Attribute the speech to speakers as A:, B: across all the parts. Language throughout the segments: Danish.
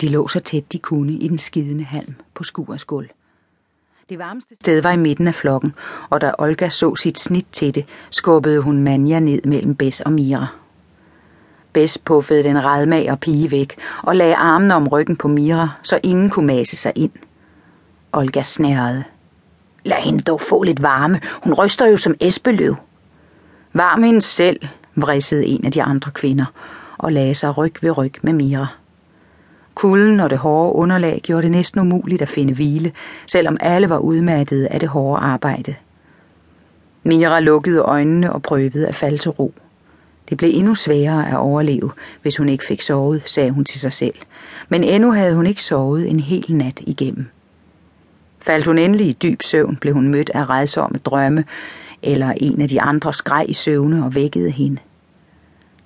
A: De lå så tæt de kunne i den skidende halm på skuers gulv. Det varmeste sted var i midten af flokken, og da Olga så sit snit til det, skubbede hun Manja ned mellem Bess og Mira. Bess puffede den redmag og pige væk og lagde armene om ryggen på Mira, så ingen kunne mase sig ind. Olga snærede. Lad hende dog få lidt varme. Hun ryster jo som esbeløv. Varm hende selv, vridsede en af de andre kvinder og lagde sig ryg ved ryg med Mira. Kulden og det hårde underlag gjorde det næsten umuligt at finde hvile, selvom alle var udmattede af det hårde arbejde. Mira lukkede øjnene og prøvede at falde til ro. Det blev endnu sværere at overleve, hvis hun ikke fik sovet, sagde hun til sig selv. Men endnu havde hun ikke sovet en hel nat igennem. Faldt hun endelig i dyb søvn, blev hun mødt af redsomme drømme, eller en af de andre skreg i søvne og vækkede hende.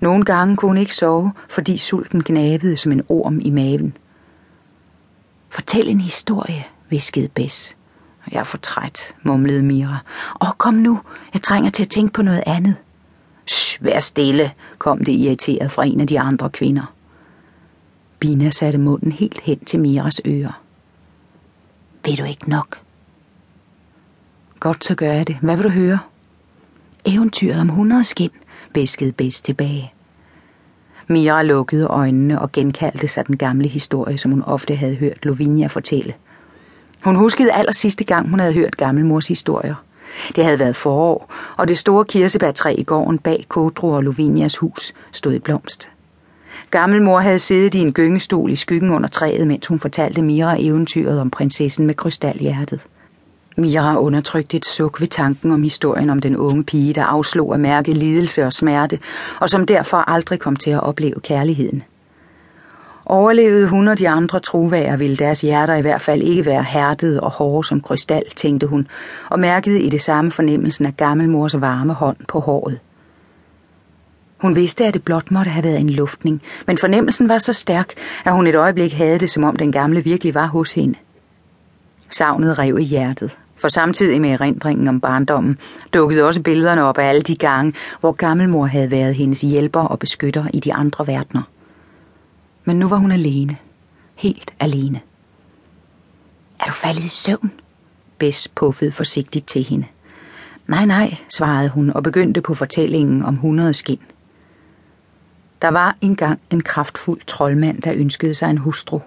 A: Nogle gange kunne hun ikke sove, fordi sulten gnavede som en orm i maven. Fortæl en historie, viskede Bess. Jeg er for træt, mumlede Mira. Åh, kom nu, jeg trænger til at tænke på noget andet. Shh, vær stille, kom det irriteret fra en af de andre kvinder. Bina satte munden helt hen til Miras ører. Ved du ikke nok? Godt, så gør jeg det. Hvad vil du høre? Eventyret om hunderskin, bæskede Bess tilbage. Mira lukkede øjnene og genkaldte sig den gamle historie, som hun ofte havde hørt Lovinia fortælle. Hun huskede aller sidste gang, hun havde hørt gammelmors historier. Det havde været forår, og det store kirsebærtræ i gården bag Kodro og Lovinias hus stod i blomst. Gammelmor havde siddet i en gyngestol i skyggen under træet, mens hun fortalte Mira eventyret om prinsessen med krystalhjertet. Mira undertrykte et suk ved tanken om historien om den unge pige, der afslog at mærke lidelse og smerte, og som derfor aldrig kom til at opleve kærligheden. Overlevede hun og de andre truvager, ville deres hjerter i hvert fald ikke være hærdede og hårde som krystal, tænkte hun, og mærkede i det samme fornemmelsen af gammelmors varme hånd på håret. Hun vidste, at det blot måtte have været en luftning, men fornemmelsen var så stærk, at hun et øjeblik havde det, som om den gamle virkelig var hos hende. Savnet rev i hjertet, for samtidig med erindringen om barndommen dukkede også billederne op af alle de gange, hvor gammelmor havde været hendes hjælper og beskytter i de andre verdener. Men nu var hun alene. Helt alene. Er du faldet i søvn? Bess puffede forsigtigt til hende. Nej, nej, svarede hun og begyndte på fortællingen om hundrede skin. Der var engang en kraftfuld troldmand, der ønskede sig en hustru.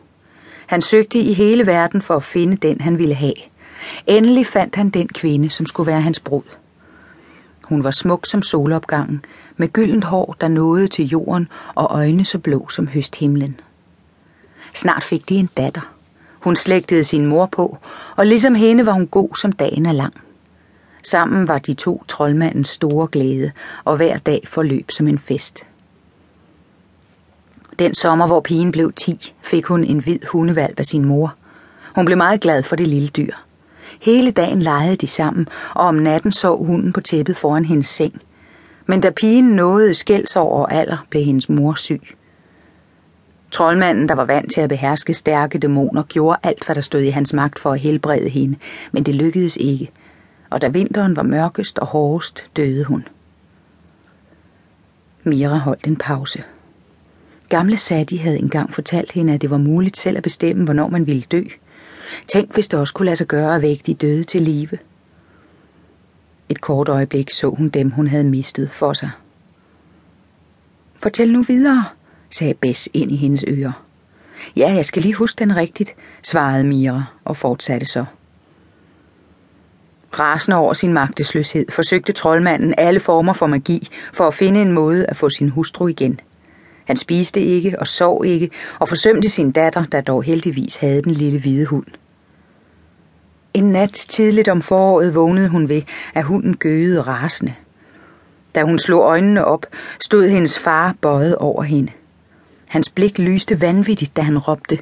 A: Han søgte i hele verden for at finde den, han ville have. Endelig fandt han den kvinde, som skulle være hans brud. Hun var smuk som solopgangen, med gyldent hår, der nåede til jorden, og øjne så blå som høsthimlen. Snart fik de en datter. Hun slægtede sin mor på, og ligesom hende var hun god, som dagen er lang. Sammen var de to troldmandens store glæde, og hver dag forløb som en fest. Den sommer, hvor pigen blev 10, fik hun en hvid hundevalp af sin mor. Hun blev meget glad for det lille dyr. Hele dagen legede de sammen, og om natten sov hunden på tæppet foran hendes seng. Men da pigen nåede skældsår og alder, blev hendes mor syg. Troldmanden, der var vant til at beherske stærke dæmoner, gjorde alt, hvad der stod i hans magt for at helbrede hende, men det lykkedes ikke. Og da vinteren var mørkest og hårdest, døde hun. Mira holdt en pause. Gamle Sadie havde engang fortalt hende, at det var muligt selv at bestemme, hvornår man ville dø. Tænk, hvis det også kunne lade sig gøre at vække de døde til live. Et kort øjeblik så hun dem, hun havde mistet for sig. Fortæl nu videre, sagde Bess ind i hendes ører. Ja, jeg skal lige huske den rigtigt, svarede Mira og fortsatte så. Rasende over sin magtesløshed forsøgte troldmanden alle former for magi for at finde en måde at få sin hustru igen – han spiste ikke og sov ikke, og forsømte sin datter, der dog heldigvis havde den lille hvide hund. En nat tidligt om foråret vågnede hun ved, at hunden gøede rasende. Da hun slog øjnene op, stod hendes far bøjet over hende. Hans blik lyste vanvittigt, da han råbte,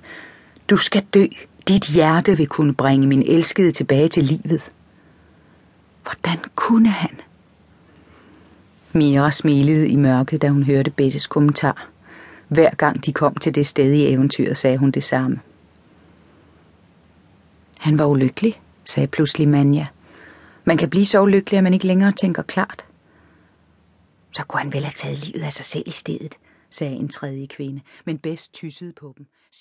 A: Du skal dø. Dit hjerte vil kunne bringe min elskede tilbage til livet. Hvordan kunne han? Mira smilede i mørket, da hun hørte Bettes kommentar. Hver gang de kom til det sted i eventyret, sagde hun det samme. Han var ulykkelig, sagde pludselig Manja. Man kan blive så ulykkelig, at man ikke længere tænker klart. Så kunne han vel have taget livet af sig selv i stedet, sagde en tredje kvinde, men bedst tyssede på dem.